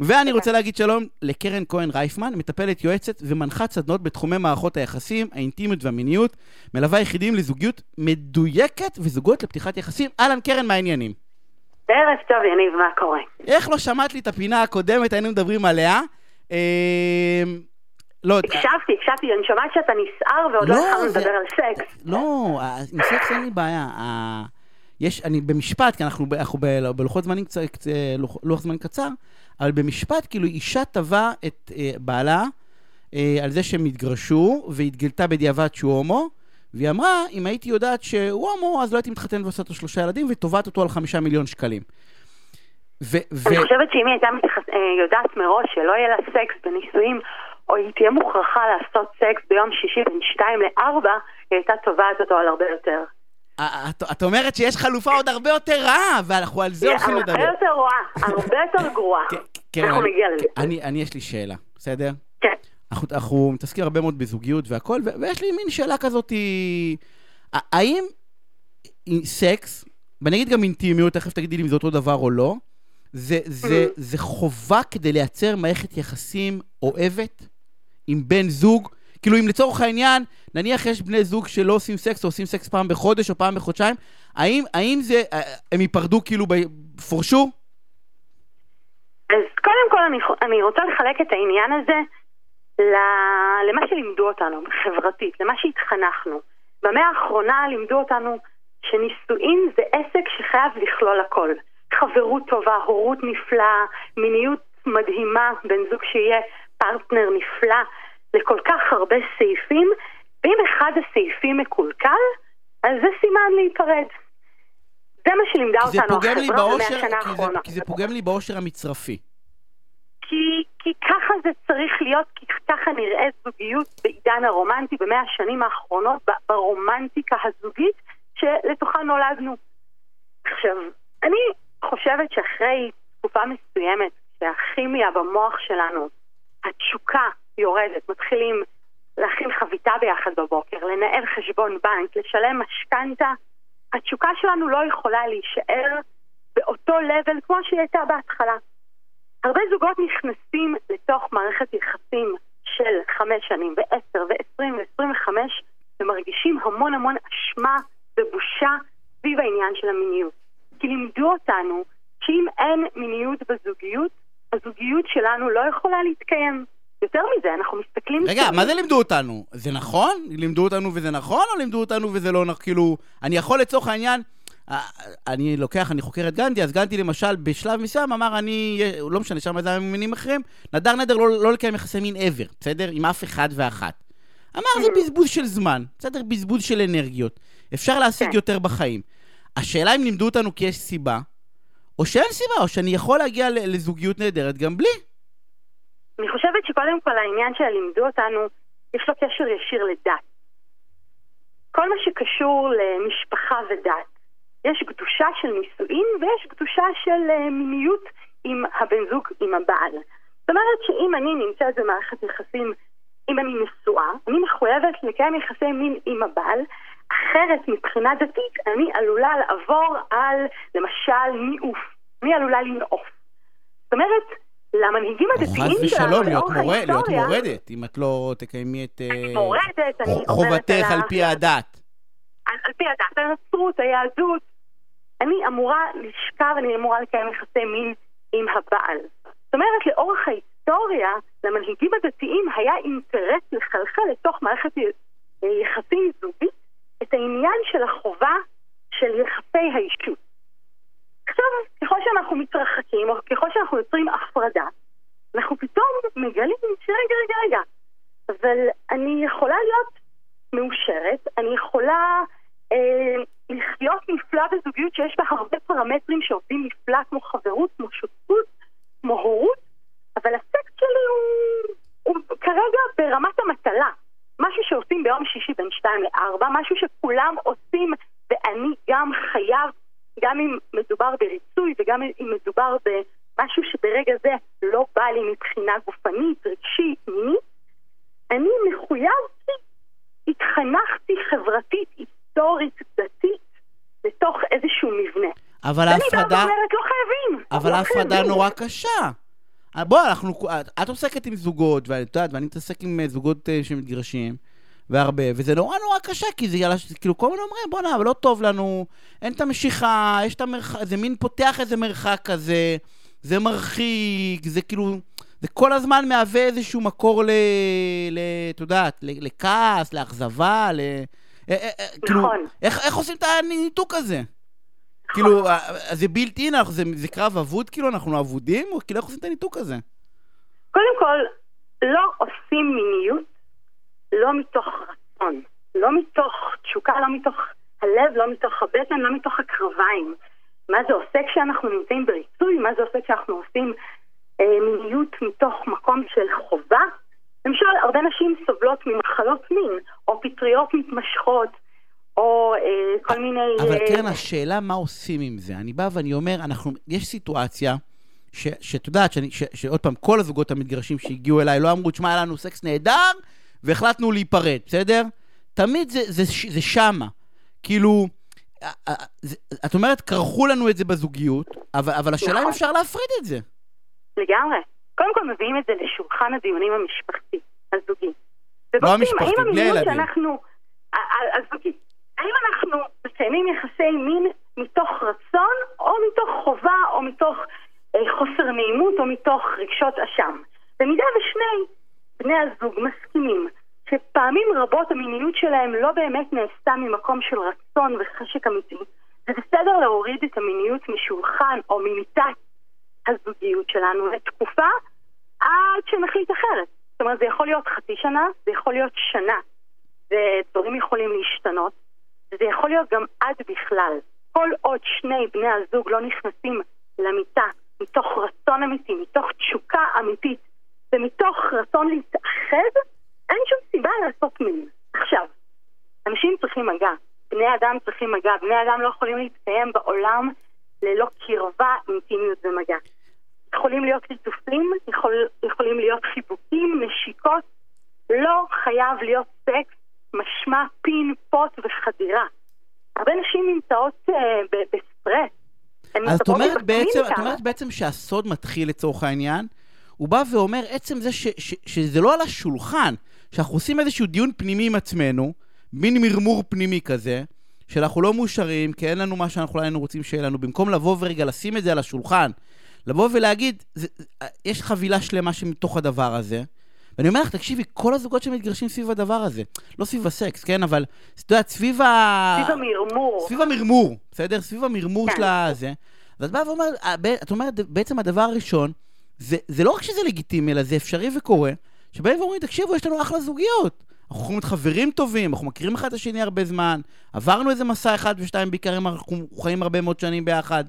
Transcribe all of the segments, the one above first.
ואני רוצה להגיד שלום לקרן כהן רייפמן, מטפלת יועצת ומנחת סדנות בתחומי מערכות היחסים, האינטימיות והמיניות, מלווה יחידים לזוגיות מדויקת וזוגות לפתיחת יחסים. אהלן קרן, מה העניינים? ערב טוב, יניב, מה קורה? איך לא שמעת לי את הפינה הקודמת, היינו מדברים עליה? אה, לא, הקשבתי, הקשבתי, אני שומעת שאתה נסער ועוד לא לא, התחלנו לדבר על סקס. לא, ה- עם סקס אין לי בעיה. יש, אני במשפט, כי אנחנו, אנחנו ב- בלוחות זמנים קצר, קצ- לוח, זמן קצר, אבל במשפט, כאילו, אישה תבעה את אה, בעלה אה, על זה שהם התגרשו, והתגלתה בדיעבד שהוא הומו, והיא אמרה, אם הייתי יודעת שהוא הומו, אז לא הייתי מתחתנת ועושה לו שלושה ילדים, ותובעת אותו על חמישה מיליון שקלים. ו... ו- אני חושבת שאם היא הייתה אה, יודעת מראש שלא יהיה לה סקס בנישואים, או היא תהיה מוכרחה לעשות סקס ביום שישי בין שתיים לארבע, היא הייתה תובעת אותו על הרבה יותר. אה, את, אומרת שיש חלופה עוד הרבה יותר רעה, ואנחנו על זה הולכים לדבר. הרבה יותר רעה, הרבה יותר גרועה. כן, כן, אנחנו נגיע לזה. אני, אני, יש לי שאלה, בסדר? כן. אנחנו, מתעסקים הרבה מאוד בזוגיות והכל, ו- ויש לי מין שאלה כזאת, היא- ה- האם סקס, ואני אגיד גם אינטימיות, תכף תגידי לי אם זה אותו דבר או לא, זה, זה, זה חובה כדי לייצר מערכת יחסים אוהבת עם בן זוג? כאילו אם לצורך העניין, נניח יש בני זוג שלא עושים סקס, או עושים סקס פעם בחודש או פעם בחודשיים, האם, האם זה, אה, הם ייפרדו כאילו, ב- פורשו? אז קודם כל אני, אני רוצה לחלק את העניין הזה למה שלימדו אותנו חברתית, למה שהתחנכנו. במאה האחרונה לימדו אותנו שנישואים זה עסק שחייב לכלול הכל. חברות טובה, הורות נפלאה, מיניות מדהימה, בן זוג שיהיה פרטנר נפלא, לכל כך הרבה סעיפים, ואם אחד הסעיפים מקולקל, אז זה סימן להיפרד. זה מה שלימדה אותנו החברה במאה השנה האחרונה. כי זה פוגם לי באושר המצרפי. כי, כי ככה זה צריך להיות, כי ככה נראית זוגיות בעידן הרומנטי במאה השנים האחרונות, ברומנטיקה הזוגית שלתוכה נולדנו. עכשיו, אני חושבת שאחרי תקופה מסוימת, שהכימיה במוח שלנו, התשוקה יורדת, מתחילים להכין חביתה ביחד בבוקר, לנהל חשבון בנק, לשלם משכנתה, התשוקה שלנו לא יכולה להישאר באותו לבל כמו שהיא הייתה בהתחלה. הרבה זוגות נכנסים לתוך מערכת יחסים של חמש שנים, ועשר, ועשרים, ועשרים וחמש, ומרגישים המון המון אשמה ובושה סביב העניין של המיניות. כי לימדו אותנו שאם אין מיניות בזוגיות, הזוגיות שלנו לא יכולה להתקיים. יותר מזה, אנחנו מסתכלים... רגע, סביב- מה זה לימדו אותנו? זה נכון? לימדו אותנו וזה נכון, או לימדו אותנו וזה לא נכון? כאילו, אני יכול לצורך העניין, אה, אני לוקח, אני חוקר את גנדי, אז גנדי למשל בשלב מסוים אמר, אני, לא משנה, שם זה היה ממינים אחרים, נדר נדר לא, לא לקיים יחסי מין ever, בסדר? עם אף אחד ואחת. אמר, זה בזבוז של זמן, בסדר? בזבוז של אנרגיות. אפשר להשיג כן. יותר בחיים. השאלה אם לימדו אותנו כי יש סיבה, או שאין סיבה, או שאני יכול להגיע לזוגיות נהדרת גם בלי. אני חושבת שקודם כל העניין שלימדו אותנו, יש לו קשר ישיר לדת. כל מה שקשור למשפחה ודת, יש קדושה של נישואים ויש קדושה של אה, מיניות עם הבן זוג, עם הבעל. זאת אומרת שאם אני נמצאת במערכת יחסים, אם אני נשואה, אני מחויבת לקיים יחסי מין עם הבעל, אחרת מבחינה דתית אני עלולה לעבור על, למשל, ניאוף. אני עלולה לנאוף. זאת אומרת, למנהיגים הדתיים שלנו, ושלום, להיות, לאורך מורה, להיות ההיסטוריה, מורדת, אם את לא תקיימי את אה, אני מורדת, חובתך על פי הדת. על, פי הדת, הנצרות, היהדות. אני אמורה לשכב, אני אמורה לקיים יחסי מין עם הבעל. זאת אומרת, לאורך ההיסטוריה, למנהיגים הדתיים היה אינטרס לחלחל לתוך מערכת י- יחסים זוגית את העניין של החובה של יחסי האישות. עכשיו, ככל שאנחנו מתרחקים, או ככל שאנחנו יוצרים הפרדה, אנחנו פתאום מגלים שרגע, רגע, רגע, אבל אני יכולה להיות מאושרת, אני יכולה אה, לחיות נפלא בזוגיות שיש בה הרבה פרמטרים שעובדים נפלא, כמו חברות, כמו שותפות, כמו הורות, אבל הסקס שלי הוא, הוא כרגע ברמת המטלה. משהו שעושים ביום שישי בין שתיים לארבע, משהו שכולם עושים ואני גם חייב, גם אם מדובר בריצוי וגם אם מדובר במשהו שברגע זה לא בא לי מבחינה גופנית, רגשית, מינית, אני מחויב כי התחנכתי חברתית, היסטורית, דתית, לתוך איזשהו מבנה. אבל ואני באה ההפרדה, ואומרת, לא חייבים. אבל לא ההפרדה חייבים. נורא קשה. בוא, אנחנו, את, עוסקת עם זוגות, ואת יודעת, ואני מתעסק עם אה, זוגות uh, שמתגרשים, והרבה, וזה נורא נורא קשה, כי זה יאללה, כאילו, כל מיני אומרים, בואנה, אבל לא טוב לנו, אין את המשיכה, יש את המרחק, זה מין פותח איזה מרחק כזה, זה מרחיק, זה כאילו, זה כל הזמן מהווה איזשהו מקור ל... ל את יודעת, לכעס, לאכזבה, ל... אה, כאילו, נכון. כאילו, איך, איך עושים את הניתוק הזה? כאילו, אה, זה בילט אין, זה, זה קרב אבוד, כאילו, אנחנו אבודים? או כאילו, איך עושים את הניתוק הזה? קודם כל, לא עושים מיניות לא מתוך רצון, לא מתוך תשוקה, לא מתוך הלב, לא מתוך הבטן, לא מתוך הקרביים. מה זה עושה כשאנחנו נמצאים בריצוי? מה זה עושה כשאנחנו עושים אה, מיניות מתוך מקום של חובה? למשל, הרבה נשים סובלות ממחלות מין, או פטריות מתמשכות, או אה, כל מיני... אבל אה, קרן, השאלה מה עושים עם זה. אני בא ואני אומר, אנחנו, יש סיטואציה, שאת יודעת, שעוד פעם, כל הזוגות המתגרשים שהגיעו אליי לא אמרו, תשמע, היה לנו סקס נהדר, והחלטנו להיפרד, בסדר? תמיד זה, זה, זה, שמה. כאילו, אה, אה, את אומרת, כרכו לנו את זה בזוגיות, אבל, אבל השאלה אם. אפשר להפריד את זה. לגמרי. קודם כל מביאים את זה לשולחן הדיונים המשפחתי, הזוגי. לא המשפחתי, בלי הילדים. שאנחנו... הזוגי. האם אנחנו מקיימים יחסי מין מתוך רצון, או מתוך חובה, או מתוך אה, חוסר נעימות, או מתוך רגשות אשם? במידה ושני בני הזוג מסכימים שפעמים רבות המיניות שלהם לא באמת נעשתה ממקום של רצון וחשק אמיתי, זה בסדר להוריד את המיניות משולחן או ממיטת הזוגיות שלנו לתקופה עד שנחליט אחרת. זאת אומרת, זה יכול להיות חצי שנה, זה יכול להיות שנה, ודברים יכולים להשתנות. זה יכול להיות גם עד בכלל. כל עוד שני בני הזוג לא נכנסים למיטה מתוך רצון אמיתי, מתוך תשוקה אמיתית, ומתוך רצון להתאחד, סיבה לעשות מין. עכשיו, אנשים צריכים מגע, בני אדם צריכים מגע, בני אדם לא יכולים להתקיים בעולם ללא קרבה, אינטימיות ומגע. יכולים להיות ליטופים, יכול, יכולים להיות חיבוקים, נשיקות, לא חייב להיות סקס משמע פין, פוט וחדירה. הרבה נשים נמצאות uh, בסטרס. אז את אומרת, בעצם, את אומרת בעצם שהסוד מתחיל לצורך העניין, הוא בא ואומר עצם זה ש, ש, שזה לא על השולחן, שאנחנו עושים איזשהו דיון פנימי עם עצמנו, מין מרמור פנימי כזה, שאנחנו לא מאושרים, כי אין לנו מה שאנחנו היינו רוצים שיהיה לנו, במקום לבוא ורגע לשים את זה על השולחן, לבוא ולהגיד, זה, יש חבילה שלמה שמתוך הדבר הזה, ואני אומר לך, תקשיבי, כל הזוגות שמתגרשים סביב הדבר הזה, לא סביב הסקס, כן, אבל את יודעת, סביב ה... סביב המרמור. סביב המרמור, בסדר? סביב המרמור כן. של הזה. ואת באה ואומרת, אה, את אומרת, בעצם הדבר הראשון, זה, זה לא רק שזה לגיטימי, אלא זה אפשרי וקורה, שבאים ואומרים, תקשיבו, יש לנו אחלה זוגיות. אנחנו יכולים להיות חברים טובים, אנחנו מכירים אחד את השני הרבה זמן, עברנו איזה מסע אחד ושתיים בעיקר, אנחנו חיים הרבה מאוד שנים ביחד.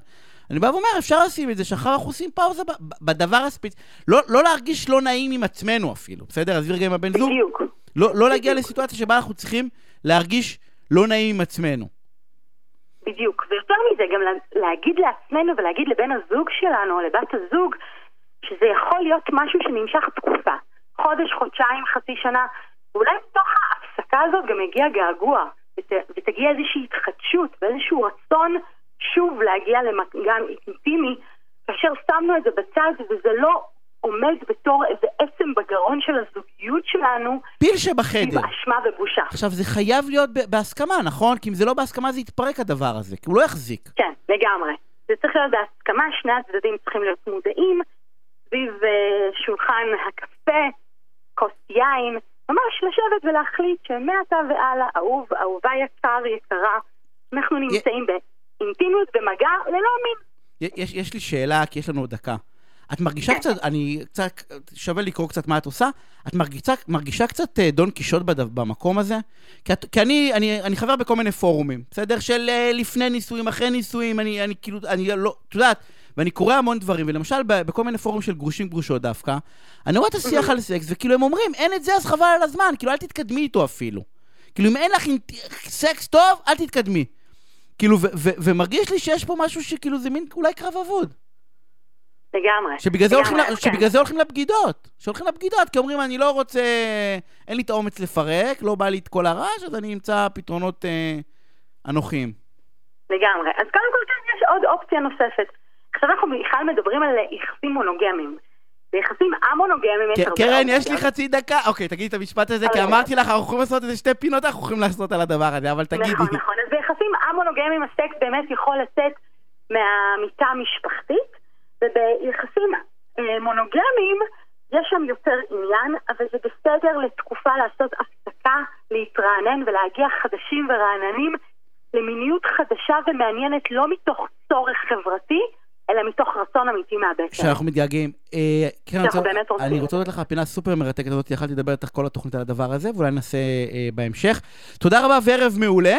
אני בא ואומר, אפשר לשים את זה, שאחר אנחנו עושים פאוזה בדבר הספציפי. לא, לא להרגיש לא נעים עם עצמנו אפילו, בסדר? עזבי רגע עם הבן זוג. בדיוק. לא, לא להגיע לסיטואציה שבה אנחנו צריכים להרגיש לא נעים עם עצמנו. בדיוק. ויותר מזה, גם להגיד לעצמנו ולהגיד לבן הזוג שלנו או לבת הזוג, שזה יכול להיות משהו שנמשך תקופה. חודש, חודשיים, חצי שנה. ואולי מתוך ההפסקה הזאת גם יגיע געגוע, ות, ותגיע איזושהי התחדשות ואיזשהו רצון שוב להגיע למגע אינטימי, כאשר שמנו את זה בצד וזה לא עומד בתור איזה עצם בגרון של הזוגיות שלנו. פיל שבחדר. עם אשמה ובושה. עכשיו, זה חייב להיות בהסכמה, נכון? כי אם זה לא בהסכמה זה יתפרק הדבר הזה, כי הוא לא יחזיק. כן, לגמרי. זה צריך להיות בהסכמה, שני הצדדים צריכים להיות מודעים, סביב uh, שולחן הקפה, יין, ממש לשבת ולהחליט שמעתה והלאה, אהוב, אהובה יקר, יקרה, אנחנו נמצאים ב... אינטימיות במגע ללא מין. יש, יש לי שאלה, כי יש לנו עוד דקה. את מרגישה כן. קצת, אני קצת, שווה לקרוא קצת מה את עושה, את מרגישה, מרגישה קצת אה, דון קישוט במקום הזה? כי, את, כי אני, אני, אני חבר בכל מיני פורומים, בסדר? של אה, לפני נישואים, אחרי נישואים, אני, אני כאילו, אני לא, את יודעת, ואני קורא המון דברים, ולמשל בכל מיני פורומים של גרושים גרושות דווקא, אני רואה את השיח על סקס, וכאילו הם אומרים, אין את זה אז חבל על הזמן, כאילו אל תתקדמי איתו אפילו. כאילו אם אין לך סקס טוב, אל תתקדמי. כאילו, ומרגיש לי שיש פה משהו שכאילו זה מין אולי קרב אבוד. לגמרי. שבגלל זה, הולכים, כן. שבגלל זה הולכים לבגידות. שהולכים לבגידות, כי אומרים, אני לא רוצה, אין לי את האומץ לפרק, לא בא לי את כל הרעש, אז אני אמצא פתרונות אה, אנוכיים. לגמרי. אז קודם כל כן, יש עוד אופציה נוספת. עכשיו אנחנו בכלל מדברים על יחסים מונוגמיים. ביחסים א-מונוגמיים יש הרבה... קרן, יש לי. חצי דקה. אוקיי, תגידי את המשפט הזה, כי. אמרתי לך, אנחנו יכולים לעשות איזה שתי פינות, אנחנו יכולים לעשות על הדבר הזה, אבל תגידי. נכון, נכון. אז ביחסים א-מונוגמיים הסקס באמת יכול לצאת מהמיטה המשפחתית, וביחסים אה, מונוגמיים יש שם יותר עניין, אבל זה בסדר לתקופה לעשות הפסקה, להתרענן ולהגיע חדשים ורעננים למיניות חדשה ומעניינת לא מתוך צורך חברתי, אלא מתוך רצון אמיתי מהבטן. שאנחנו מתגעגעים. אה, קרן, שאנחנו רוצה- באמת רוצים. אני רוצה להודות לך, הפינה הסופר מרתקת הזאת, יכלתי לדבר איתך כל התוכנית על הדבר הזה, ואולי ננסה אה, בהמשך. תודה רבה וערב מעולה.